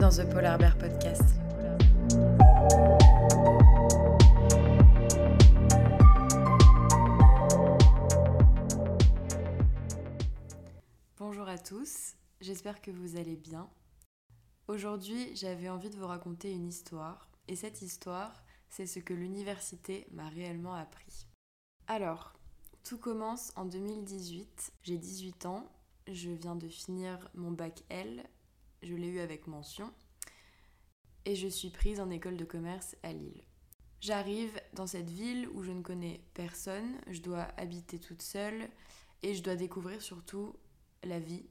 Dans The Polar Bear Podcast. Bonjour à tous, j'espère que vous allez bien. Aujourd'hui, j'avais envie de vous raconter une histoire, et cette histoire, c'est ce que l'université m'a réellement appris. Alors, tout commence en 2018, j'ai 18 ans, je viens de finir mon bac L, je l'ai eu avec mention, et je suis prise en école de commerce à Lille. J'arrive dans cette ville où je ne connais personne, je dois habiter toute seule et je dois découvrir surtout la vie,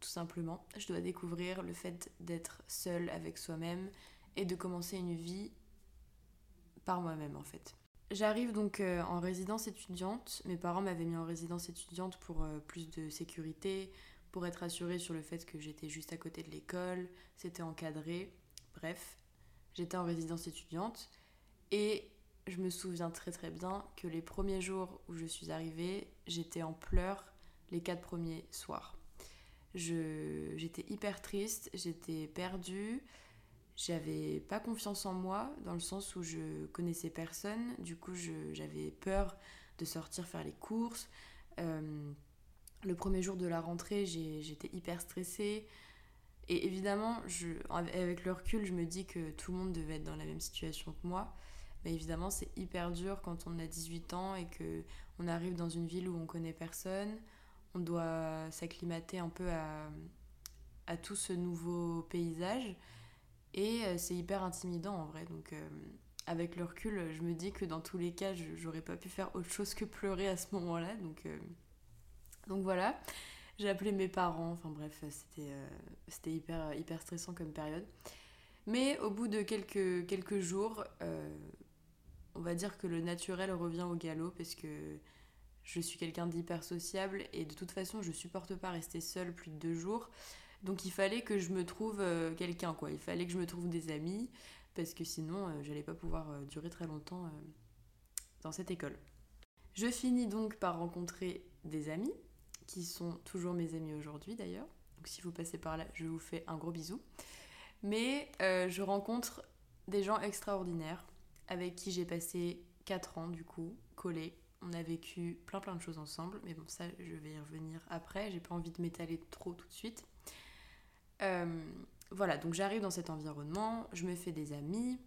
tout simplement. Je dois découvrir le fait d'être seule avec soi-même et de commencer une vie par moi-même en fait. J'arrive donc euh, en résidence étudiante. Mes parents m'avaient mis en résidence étudiante pour euh, plus de sécurité, pour être assurée sur le fait que j'étais juste à côté de l'école, c'était encadré. Bref, j'étais en résidence étudiante et je me souviens très très bien que les premiers jours où je suis arrivée, j'étais en pleurs les quatre premiers soirs. J'étais hyper triste, j'étais perdue, j'avais pas confiance en moi dans le sens où je connaissais personne. Du coup, j'avais peur de sortir faire les courses. Euh, le premier jour de la rentrée, j'étais hyper stressée. Et évidemment, je, avec le recul, je me dis que tout le monde devait être dans la même situation que moi. Mais évidemment, c'est hyper dur quand on a 18 ans et que on arrive dans une ville où on connaît personne. On doit s'acclimater un peu à, tout ce nouveau paysage. Et euh, c'est hyper intimidant en vrai. Donc euh, avec le recul, je me dis que dans tous les cas, j'aurais pas pu faire autre chose que pleurer à ce moment-là. Donc, euh, donc voilà. J'ai appelé mes parents. Enfin bref, c'était c'était hyper, stressant comme période. Mais au bout de quelques, jours, on va dire que le naturel revient au galop parce que je suis quelqu'un d'hyper sociable et de toute façon, je supporte pas rester seule plus de deux jours. Donc il fallait que je me trouve euh, quelqu'un, quoi. Il fallait que je me trouve des amis, parce que sinon, euh, j'allais pas pouvoir euh, durer très longtemps dans cette école. Je finis donc par rencontrer des amis, qui sont toujours mes amis aujourd'hui d'ailleurs. Donc si vous passez par là, je vous fais un gros bisou. Mais je rencontre des gens extraordinaires, avec qui j'ai passé 4 ans du coup, collés. On a vécu plein plein de choses ensemble, mais bon ça je vais y revenir après, j'ai pas envie de m'étaler trop tout de suite. Euh, voilà, donc j'arrive dans cet environnement, je me fais des amis,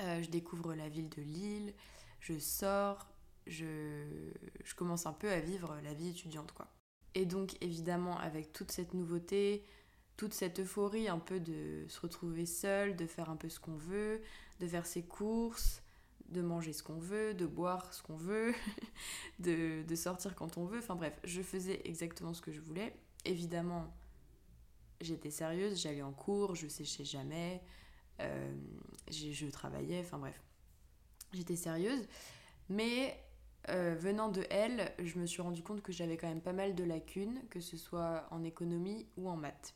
euh, je découvre la ville de Lille, je sors, je, je, commence un peu à vivre la vie étudiante, quoi. Et donc, évidemment, avec toute cette nouveauté, toute cette euphorie un peu de se retrouver seul, de faire un peu ce qu'on veut, de faire ses courses, de manger ce qu'on veut, de boire ce qu'on veut, de, sortir quand on veut, enfin bref, je faisais exactement ce que je voulais. Évidemment, j'étais sérieuse, j'allais en cours, je séchais jamais, euh, je travaillais, enfin bref. J'étais sérieuse, mais euh, venant de elle, je me suis rendu compte que j'avais quand même pas mal de lacunes, que ce soit en économie ou en maths.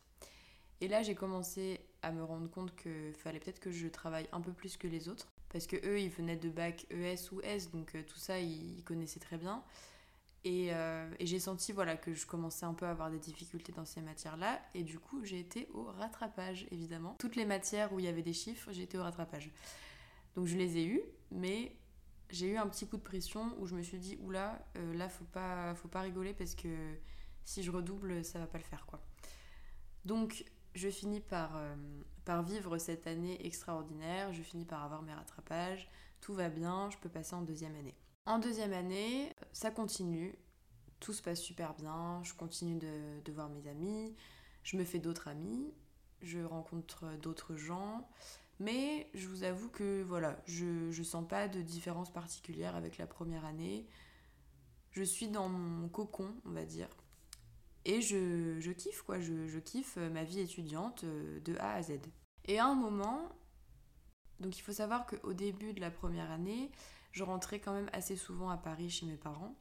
Et là, j'ai commencé à me rendre compte qu'il fallait peut-être que je travaille un peu plus que les autres, parce que eux, ils venaient de bac ES ou S, donc euh, tout ça, ils connaissaient très bien. Euh, et, j'ai senti voilà, que je commençais un peu à avoir des difficultés dans ces matières-là. Et du coup, j'ai été au rattrapage, évidemment. Toutes les matières où il y avait des chiffres, j'ai été au rattrapage. Donc je les ai eues, mais j'ai eu un petit coup de pression où je me suis dit, oula, euh, là, faut pas, faut pas rigoler parce que si je redouble, ça va pas le faire, quoi. Donc, je finis par, euh, par vivre cette année extraordinaire, je finis par avoir mes rattrapages, tout va bien, je peux passer en deuxième année. En deuxième année, ça continue, tout se passe super bien, je continue de, voir mes amis, je me fais d'autres amis, je rencontre d'autres gens, mais je vous avoue que voilà, je ne sens pas de différence particulière avec la première année. Je suis dans mon cocon, on va dire. Et je, kiffe, quoi, je, je, kiffe ma vie étudiante euh, de A à Z. Et à un moment, donc il faut savoir qu'au début de la première année, je rentrais quand même assez souvent à Paris chez mes parents.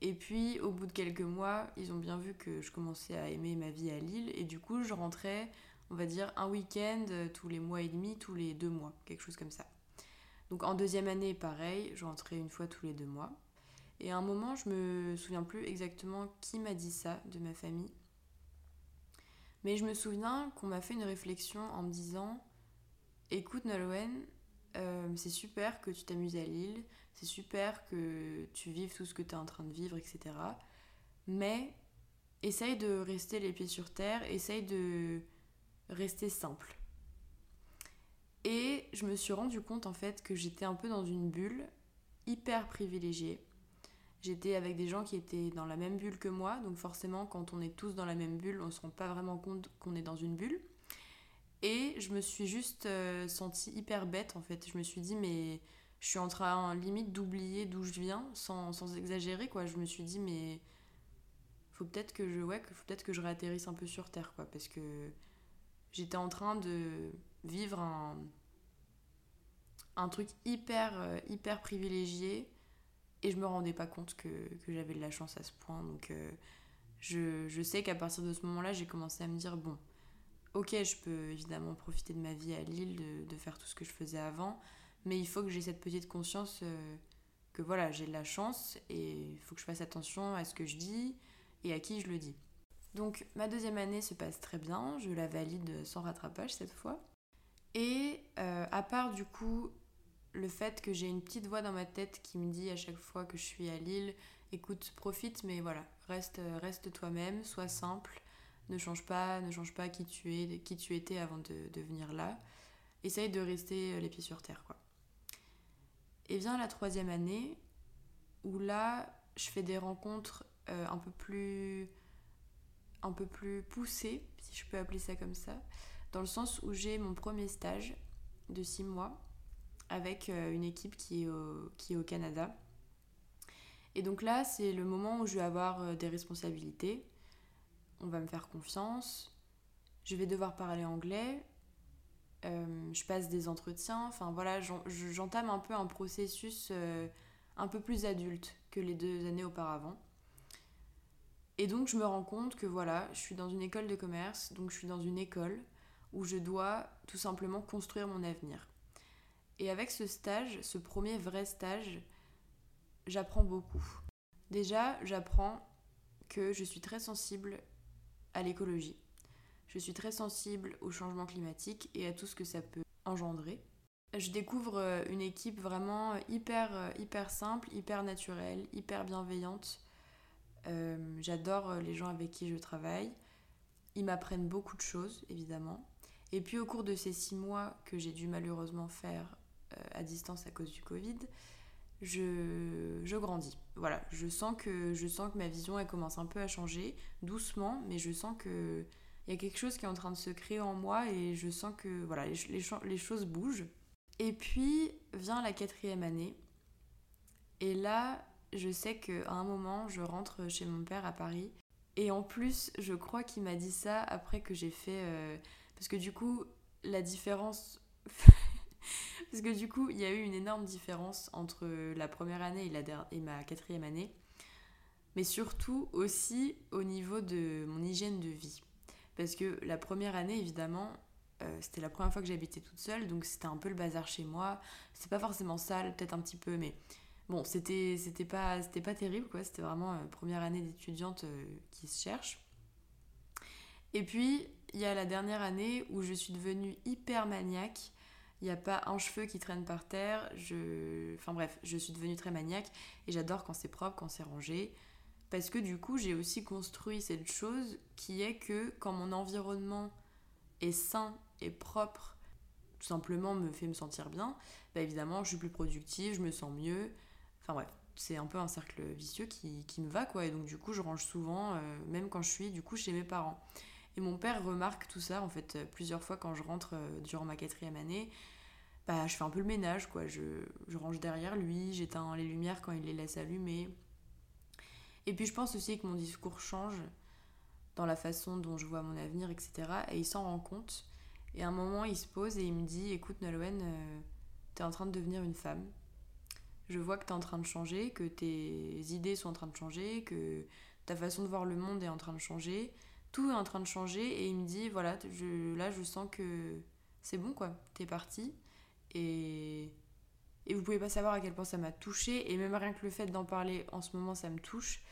Et puis, au bout de quelques mois, ils ont bien vu que je commençais à aimer ma vie à Lille. Et du coup, je rentrais, on va dire, un week-end euh, tous les mois et demi, tous les deux mois, quelque chose comme ça. Donc en deuxième année, pareil, je rentrais une fois tous les deux mois. Et à un moment, je me souviens plus exactement qui m'a dit ça de ma famille. Mais je me souviens qu'on m'a fait une réflexion en me disant Écoute, Nolwenn, euh, c'est super que tu t'amuses à Lille, c'est super que tu vives tout ce que tu es en train de vivre, etc. Mais essaye de rester les pieds sur terre, essaye de rester simple. Et je me suis rendu compte en fait que j'étais un peu dans une bulle hyper privilégiée. J'étais avec des gens qui étaient dans la même bulle que moi, donc forcément quand on est tous dans la même bulle, on ne se rend pas vraiment compte qu'on est dans une bulle. Et je me suis juste euh, sentie hyper bête en fait. Je me suis dit mais je suis en train limite d'oublier d'où je viens sans, sans, exagérer quoi. Je me suis dit mais faut peut-être que je ouais, faut peut-être que je réatterrisse un peu sur terre quoi parce que j'étais en train de vivre un, un truc hyper, euh, hyper privilégié et je me rendais pas compte que, j'avais de la chance à ce point. Donc euh, je, sais qu'à partir de ce moment-là, j'ai commencé à me dire bon, ok, je peux évidemment profiter de ma vie à Lille, de, faire tout ce que je faisais avant, mais il faut que j'ai cette petite conscience euh, que voilà, j'ai de la chance et il faut que je fasse attention à ce que je dis et à qui je le dis. Donc ma deuxième année se passe très bien, je la valide sans rattrapage cette fois. Et euh, à part du coup le fait que j'ai une petite voix dans ma tête qui me dit à chaque fois que je suis à Lille, écoute, profite, mais voilà, reste, reste toi-même, sois simple, ne change pas, ne change pas qui tu étais avant de, venir là. Essaye de rester les pieds sur terre, quoi. Et vient la troisième année où là, je fais des rencontres euh, un peu plus un peu plus poussé, si je peux appeler ça comme ça, dans le sens où j'ai mon premier stage de six mois avec euh, une équipe qui est au, qui est au Canada. Et donc là, c'est le moment où je vais avoir euh, des responsabilités. On va me faire confiance. Je vais devoir parler anglais. Euh, je passe des entretiens. Enfin voilà, j'entame un peu un processus un peu plus adulte que les deux années auparavant. Et donc je me rends compte que voilà, je suis dans une école de commerce, donc je suis dans une école où je dois tout simplement construire mon avenir. Et avec ce stage, ce premier vrai stage, j'apprends beaucoup. Déjà, j'apprends que je suis très sensible à l'écologie. Je suis très sensible au changement climatique et à tout ce que ça peut engendrer. Je découvre euh, une équipe vraiment hyper, euh, hyper simple, hyper naturelle, hyper bienveillante euh, j'adore euh, les gens avec qui je travaille. Ils m'apprennent beaucoup de choses, évidemment. Et puis au cours de ces six mois que j'ai dû malheureusement faire euh, à distance à cause du Covid, je, je, grandis. Voilà, je sens, que, je sens que ma vision elle commence un peu à changer, doucement, mais je sens que il y a quelque chose qui est en train de se créer en moi et je sens que voilà, les, choses bougent. Et puis vient la quatrième année. Et là, je sais qu'à un moment, je rentre chez mon père à Paris. Et en plus, je crois qu'il m'a dit ça après que j'ai fait... Euh, parce que du coup, la différence... parce que du coup, il y a eu une énorme différence entre la première année et, la ma quatrième année. Mais surtout aussi au niveau de mon hygiène de vie. Parce que la première année, évidemment, euh, c'était la première fois que j'habitais toute seule, donc c'était un peu le bazar chez moi. C'était pas forcément sale, peut-être un petit peu, mais Bon, c'était pas pas terrible quoi, c'était vraiment euh, première année d'étudiante euh, qui se cherche. Et puis il y a la dernière année où je suis devenue hyper maniaque. Il n'y a pas un cheveu qui traîne par terre. Je... Enfin bref, je suis devenue très maniaque et j'adore quand c'est propre, quand c'est rangé. Parce que du coup, j'ai aussi construit cette chose qui est que quand mon environnement est sain et propre, tout simplement me fait me sentir bien, bah évidemment, je suis plus productive, je me sens mieux, Enfin bref, c'est un peu un cercle vicieux qui, me va quoi. Et donc du coup, je range souvent, euh, même quand je suis du coup chez mes parents. Et mon père remarque tout ça en fait euh, plusieurs fois quand je rentre euh, durant ma quatrième année. Bah, je fais un peu le ménage quoi. Je, range derrière lui, j'éteins les lumières quand il les laisse allumées. Et puis je pense aussi que mon discours change dans la façon dont je vois mon avenir, etc. Et il s'en rend compte. Et à un moment, il se pose et il me dit Écoute, Nolwenn, t'es en train de devenir une femme je vois que tu es en train de changer, que tes idées sont en train de changer, que ta façon de voir le monde est en train de changer. Tout est en train de changer et il me dit voilà, je, là je sens que c'est bon quoi, t'es parti. Et, et vous pouvez pas savoir à quel point ça m'a touché et même rien que le fait d'en parler en ce moment ça me touche.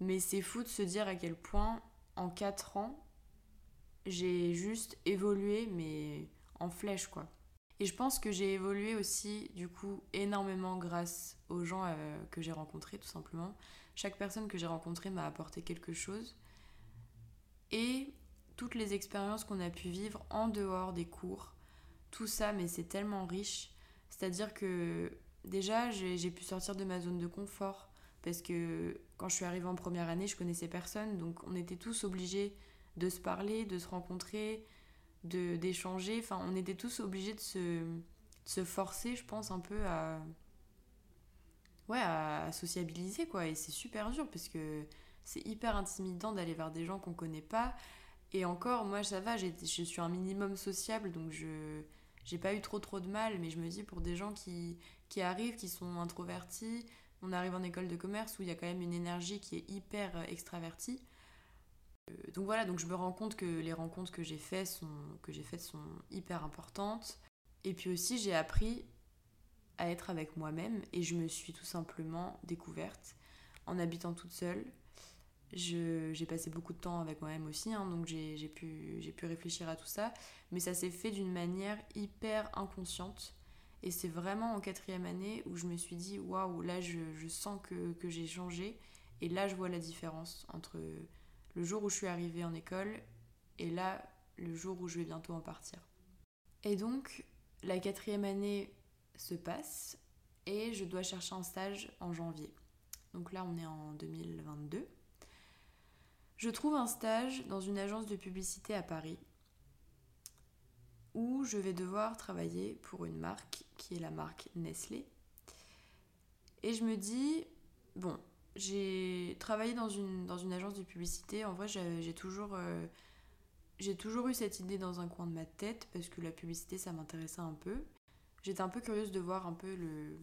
Mais c'est fou de se dire à quel point en 4 ans, j'ai juste évolué, mais en flèche, quoi. Et je pense que j'ai évolué aussi, du coup, énormément grâce aux gens euh, que j'ai rencontrés, tout simplement. Chaque personne que j'ai rencontrée m'a apporté quelque chose. Et toutes les expériences qu'on a pu vivre en dehors des cours, tout ça, mais c'est tellement riche. C'est-à-dire que déjà, j'ai pu sortir de ma zone de confort. Parce que quand je suis arrivée en première année, je connaissais personne. Donc on était tous obligés de se parler, de se rencontrer, d'échanger. Enfin, on était tous obligés de se, forcer, je pense, un peu à ouais à sociabiliser quoi. Et c'est super dur parce que c'est hyper intimidant d'aller vers des gens qu'on connaît pas. Et encore, moi ça va, je suis un minimum sociable, donc je j'ai pas eu trop trop de mal. Mais je me dis pour des gens qui qui arrivent, qui sont introvertis, on arrive en école de commerce où il y a quand même une énergie qui est hyper extravertie euh, donc voilà, donc je me rends compte que les rencontres que j'ai faites sont, que faites sont hyper importantes. Et puis aussi, j'ai appris à être avec moi-même et je me suis tout simplement découverte en habitant toute seule. j'ai passé beaucoup de temps avec moi-même aussi, hein, donc j'ai pu, pu réfléchir à tout ça. Mais ça s'est fait d'une manière hyper inconsciente. Et c'est vraiment en quatrième année où je me suis dit, waouh, là je, je sens que j'ai changé. Et là je vois la différence entre le jour où je suis arrivée en école et là, le jour où je vais bientôt en partir. Et donc, la quatrième année se passe et je dois chercher un stage en janvier. Donc là, on est en 2022. Je trouve un stage dans une agence de publicité à Paris où je vais devoir travailler pour une marque qui est la marque Nestlé. Et je me dis, bon, j'ai travaillé dans une, dans une agence de publicité. En vrai, j'ai toujours, euh, toujours eu cette idée dans un coin de ma tête parce que la publicité, ça m'intéressait un peu. J'étais un peu curieuse de voir un peu le,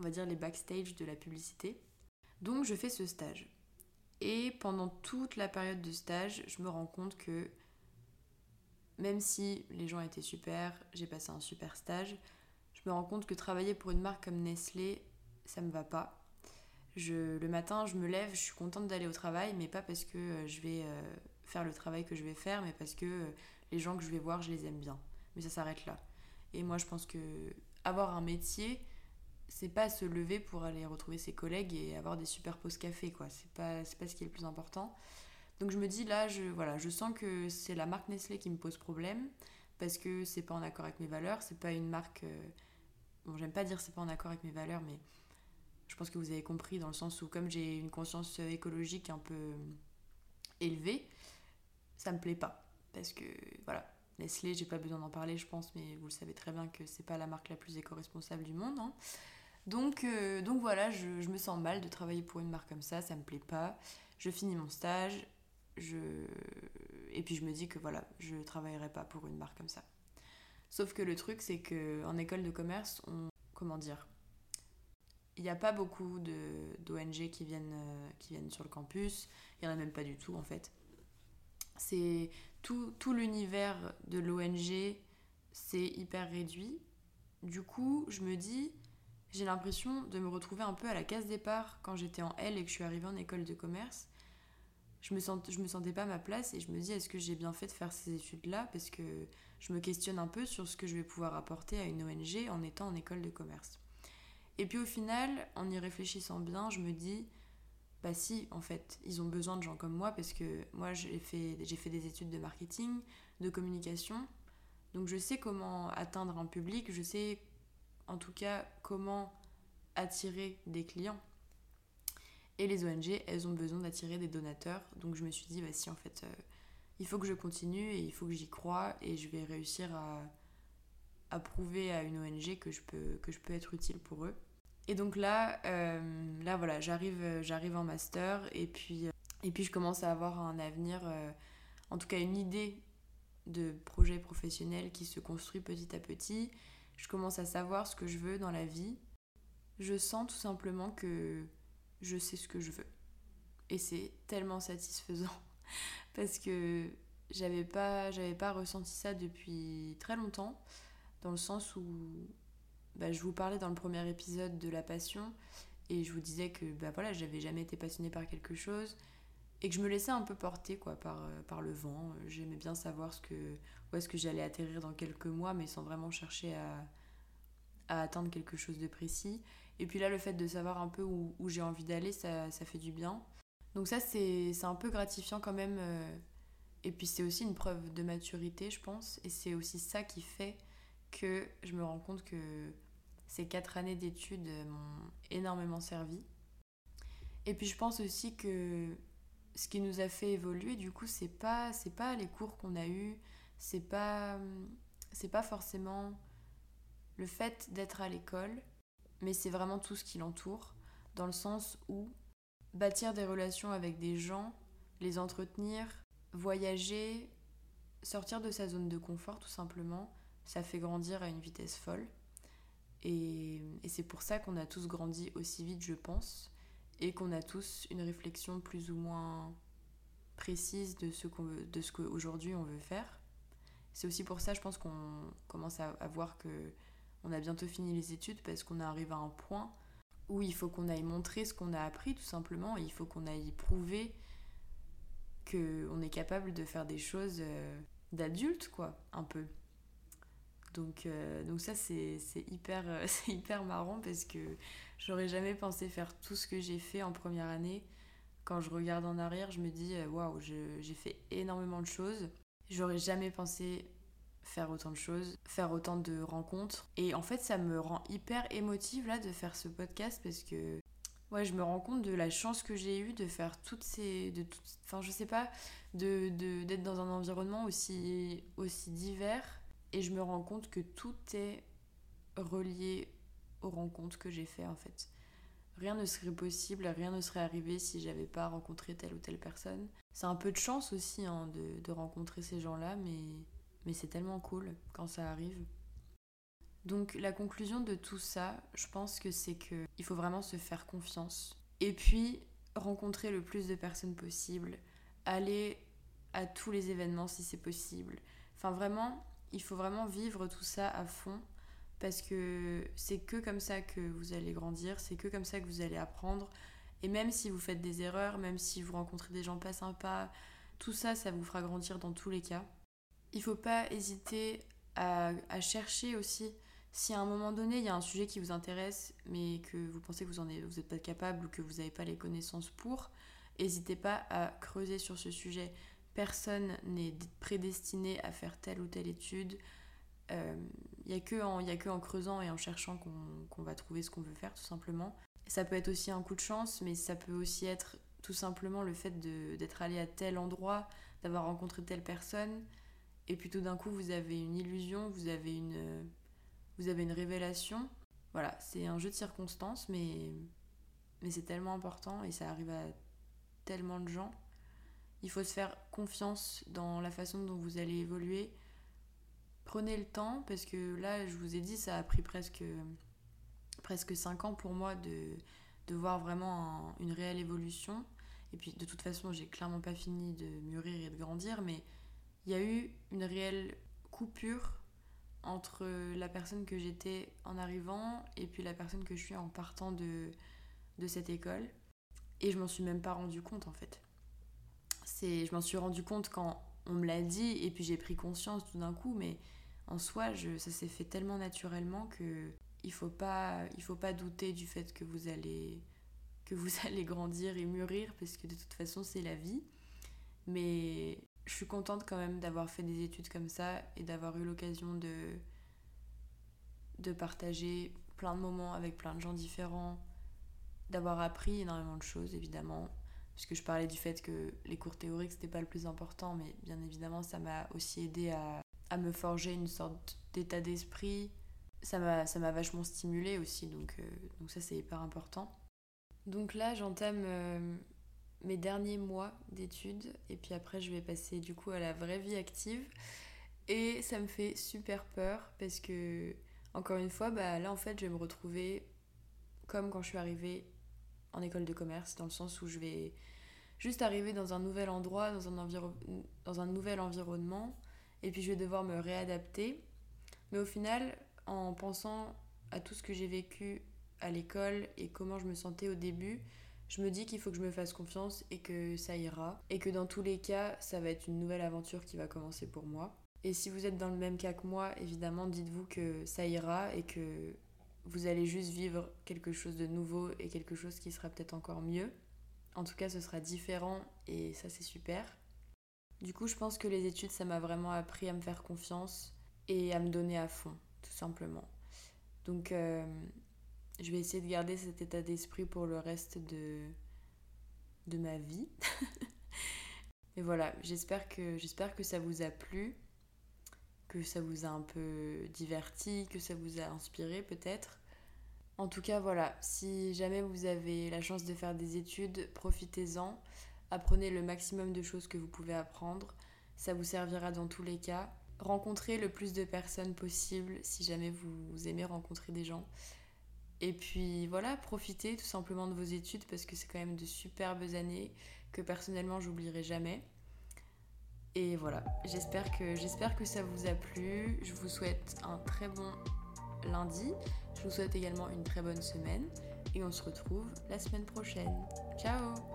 on va dire les backstage de la publicité. Donc, je fais ce stage. Et pendant toute la période de stage, je me rends compte que même si les gens étaient super, j'ai passé un super stage, je me rends compte que travailler pour une marque comme Nestlé, ça me va pas le matin, je me lève, je suis contente d'aller au travail, mais pas parce que euh, je vais euh, faire le travail que je vais faire, mais parce que euh, les gens que je vais voir, je les aime bien. Mais ça s'arrête là. Et moi, je pense que avoir un métier, c'est pas se lever pour aller retrouver ses collègues et avoir des super pauses café, quoi. C'est pas, pas ce qui est le plus important. Donc je me dis là, je, voilà, je sens que c'est la marque Nestlé qui me pose problème parce que c'est pas en accord avec mes valeurs, c'est pas une marque. bon, j'aime pas dire c'est pas en accord avec mes valeurs, mais je pense que vous avez compris dans le sens où comme j'ai une conscience écologique un peu élevée, ça me plaît pas. Parce que voilà, Nestlé, j'ai pas besoin d'en parler, je pense, mais vous le savez très bien que c'est pas la marque la plus éco-responsable du monde. Hein. Donc, euh, donc voilà, je, me sens mal de travailler pour une marque comme ça, ça me plaît pas. Je finis mon stage, je... et puis je me dis que voilà, je travaillerai pas pour une marque comme ça. Sauf que le truc, c'est qu'en école de commerce, on. Comment dire il n'y a pas beaucoup d'ONG qui viennent, euh, qui viennent sur le campus. Il n'y en a même pas du tout en fait. C'est tout, tout l'univers de l'ONG, c'est hyper réduit. Du coup, je me dis, j'ai l'impression de me retrouver un peu à la case départ quand j'étais en L et que je suis arrivée en école de commerce. Je me, sens, je me sentais pas à ma place et je me dis, est-ce que j'ai bien fait de faire ces études-là? Parce que je me questionne un peu sur ce que je vais pouvoir apporter à une ONG en étant en école de commerce. Et puis au final, en y réfléchissant bien, je me dis, bah si, en fait, ils ont besoin de gens comme moi parce que moi, j'ai fait, j'ai fait des études de marketing, de communication. Donc je sais comment atteindre un public, je sais en tout cas comment attirer des clients. Et les ONG, elles ont besoin d'attirer des donateurs. Donc je me suis dit, bah si, en fait, euh, il faut que je continue et il faut que j'y croie et je vais réussir à à prouver à une ONG que je peux, que je peux être utile pour eux. Et donc là, euh, là voilà, j'arrive, j'arrive en master et puis, euh, et puis je commence à avoir un avenir, euh, en tout cas une idée de projet professionnel qui se construit petit à petit. Je commence à savoir ce que je veux dans la vie. Je sens tout simplement que je sais ce que je veux. Et c'est tellement satisfaisant parce que j'avais pas, j'avais pas ressenti ça depuis très longtemps dans le sens où bah, je vous parlais dans le premier épisode de la passion et je vous disais que bah, voilà, j'avais jamais été passionnée par quelque chose et que je me laissais un peu porter quoi par, par le vent. J'aimais bien savoir ce que, où est-ce que j'allais atterrir dans quelques mois, mais sans vraiment chercher à, à atteindre quelque chose de précis. Et puis là, le fait de savoir un peu où, j'ai envie d'aller, ça, ça, fait du bien. Donc ça, c'est un peu gratifiant quand même. Et puis c'est aussi une preuve de maturité, je pense. Et c'est aussi ça qui fait que je me rends compte que ces quatre années d'études m'ont énormément servi. Et puis je pense aussi que ce qui nous a fait évoluer, du coup, c'est pas, c'est pas les cours qu'on a eus, c'est pas, c'est pas forcément le fait d'être à l'école, mais c'est vraiment tout ce qui l'entoure, dans le sens où bâtir des relations avec des gens, les entretenir, voyager, sortir de sa zone de confort tout simplement, ça fait grandir à une vitesse folle. Et, c'est pour ça qu'on a tous grandi aussi vite, je pense, et qu'on a tous une réflexion plus ou moins précise de ce qu'on de ce qu'aujourd'hui on veut faire. C'est aussi pour ça, je pense qu'on commence à, à, voir que on a bientôt fini les études parce qu'on arrive à un point où il faut qu'on aille montrer ce qu'on a appris tout simplement, et il faut qu'on aille prouver qu'on est capable de faire des choses euh, d'adultes, quoi, un peu. Donc, euh, donc ça, c'est hyper, euh, hyper marrant parce que j'aurais jamais pensé faire tout ce que j'ai fait en première année. Quand je regarde en arrière, je me dis, waouh, j'ai fait énormément de choses. J'aurais jamais pensé faire autant de choses, faire autant de rencontres. Et en fait, ça me rend hyper émotive là de faire ce podcast parce que ouais, je me rends compte de la chance que j'ai eue de faire toutes ces. De toutes, enfin, je sais pas, d'être de, d'être dans un environnement aussi, aussi divers. Et je me rends compte que tout est relié aux rencontres que j'ai fait en fait. Rien ne serait possible, rien ne serait arrivé si j'avais pas rencontré telle ou telle personne. C'est un peu de chance aussi hein, de, de rencontrer ces gens-là, mais, mais c'est tellement cool quand ça arrive. Donc la conclusion de tout ça, je pense que c'est que il faut vraiment se faire confiance et puis rencontrer le plus de personnes possible, aller à tous les événements si c'est possible. Enfin vraiment, il faut vraiment vivre tout ça à fond parce que c'est que comme ça que vous allez grandir, c'est que comme ça que vous allez apprendre et même si vous faites des erreurs, même si vous rencontrez des gens pas sympas, tout ça ça vous fera grandir dans tous les cas. Il faut pas hésiter à, à chercher aussi si à un moment donné il y a un sujet qui vous intéresse mais que vous pensez que vous n'êtes pas capable ou que vous n'avez pas les connaissances pour, n'hésitez pas à creuser sur ce sujet. Personne n'est prédestiné à faire telle ou telle étude. Il euh, n'y a, que en, a que en creusant et en cherchant qu'on va trouver ce qu'on veut faire tout simplement. Ça peut être aussi un coup de chance, mais ça peut aussi être tout simplement le fait d'être allé à tel endroit, d'avoir rencontré telle personne, et puis tout d'un coup vous avez une illusion, vous avez une révélation. Voilà, c'est un jeu de circonstances, mais c'est tellement important et ça arrive à tellement de gens. Il faut se faire confiance dans la façon dont vous allez évoluer. Prenez le temps, parce que là, je vous ai dit, ça a pris presque, presque 5 ans pour moi de, de voir vraiment une réelle évolution. Et puis, de toute façon, j'ai clairement pas fini de mûrir et de grandir, mais il y a eu une réelle coupure entre la personne que j'étais en arrivant et puis la personne que je suis en partant de, de cette école. Et je m'en suis même pas rendu compte en fait. C'est, je m'en suis rendu compte quand on me l'a dit et puis j'ai pris conscience tout d'un coup, mais en soi, je, ça s'est fait tellement naturellement que il faut pas, il faut pas douter du fait que vous allez, que vous allez grandir et mûrir parce que de toute façon c'est la vie. Mais je suis contente quand même d'avoir fait des études comme ça et d'avoir eu l'occasion de, de partager plein de moments avec plein de gens différents, d'avoir appris énormément de choses évidemment, puisque je parlais du fait que les cours théoriques c'était pas le plus important, mais bien évidemment ça m'a aussi aidé à, à, me forger une sorte d'état d'esprit. Ça m'a vachement stimulé aussi, donc, euh, donc ça c'est hyper important. Donc là j'entame euh, mes derniers mois d'études et puis après je vais passer du coup à la vraie vie active et ça me fait super peur parce que encore une fois bah là en fait je vais me retrouver comme quand je suis arrivée en école de commerce dans le sens où je vais juste arriver dans un nouvel endroit dans un, nouvel environnement et puis je vais devoir me réadapter mais au final en pensant à tout ce que j'ai vécu à l'école et comment je me sentais au début je me dis qu'il faut que je me fasse confiance et que ça ira. Et que dans tous les cas, ça va être une nouvelle aventure qui va commencer pour moi. Et si vous êtes dans le même cas que moi, évidemment, dites-vous que ça ira et que vous allez juste vivre quelque chose de nouveau et quelque chose qui sera peut-être encore mieux. En tout cas, ce sera différent et ça, c'est super. Du coup, je pense que les études, ça m'a vraiment appris à me faire confiance et à me donner à fond, tout simplement. Donc, euh, je vais essayer de garder cet état d'esprit pour le reste de, de ma vie. et voilà, j'espère que, j'espère que ça vous a plu, que ça vous a un peu diverti, que ça vous a inspiré peut-être. En tout cas, voilà, si jamais vous avez la chance de faire des études, profitez-en. Apprenez le maximum de choses que vous pouvez apprendre. Ça vous servira dans tous les cas. Rencontrez le plus de personnes possible si jamais vous aimez rencontrer des gens. Et puis voilà, profitez tout simplement de vos études parce que c'est quand même de superbes années que personnellement j'oublierai jamais. Et voilà, j'espère que, j'espère que ça vous a plu. Je vous souhaite un très bon lundi. Je vous souhaite également une très bonne semaine et on se retrouve la semaine prochaine. Ciao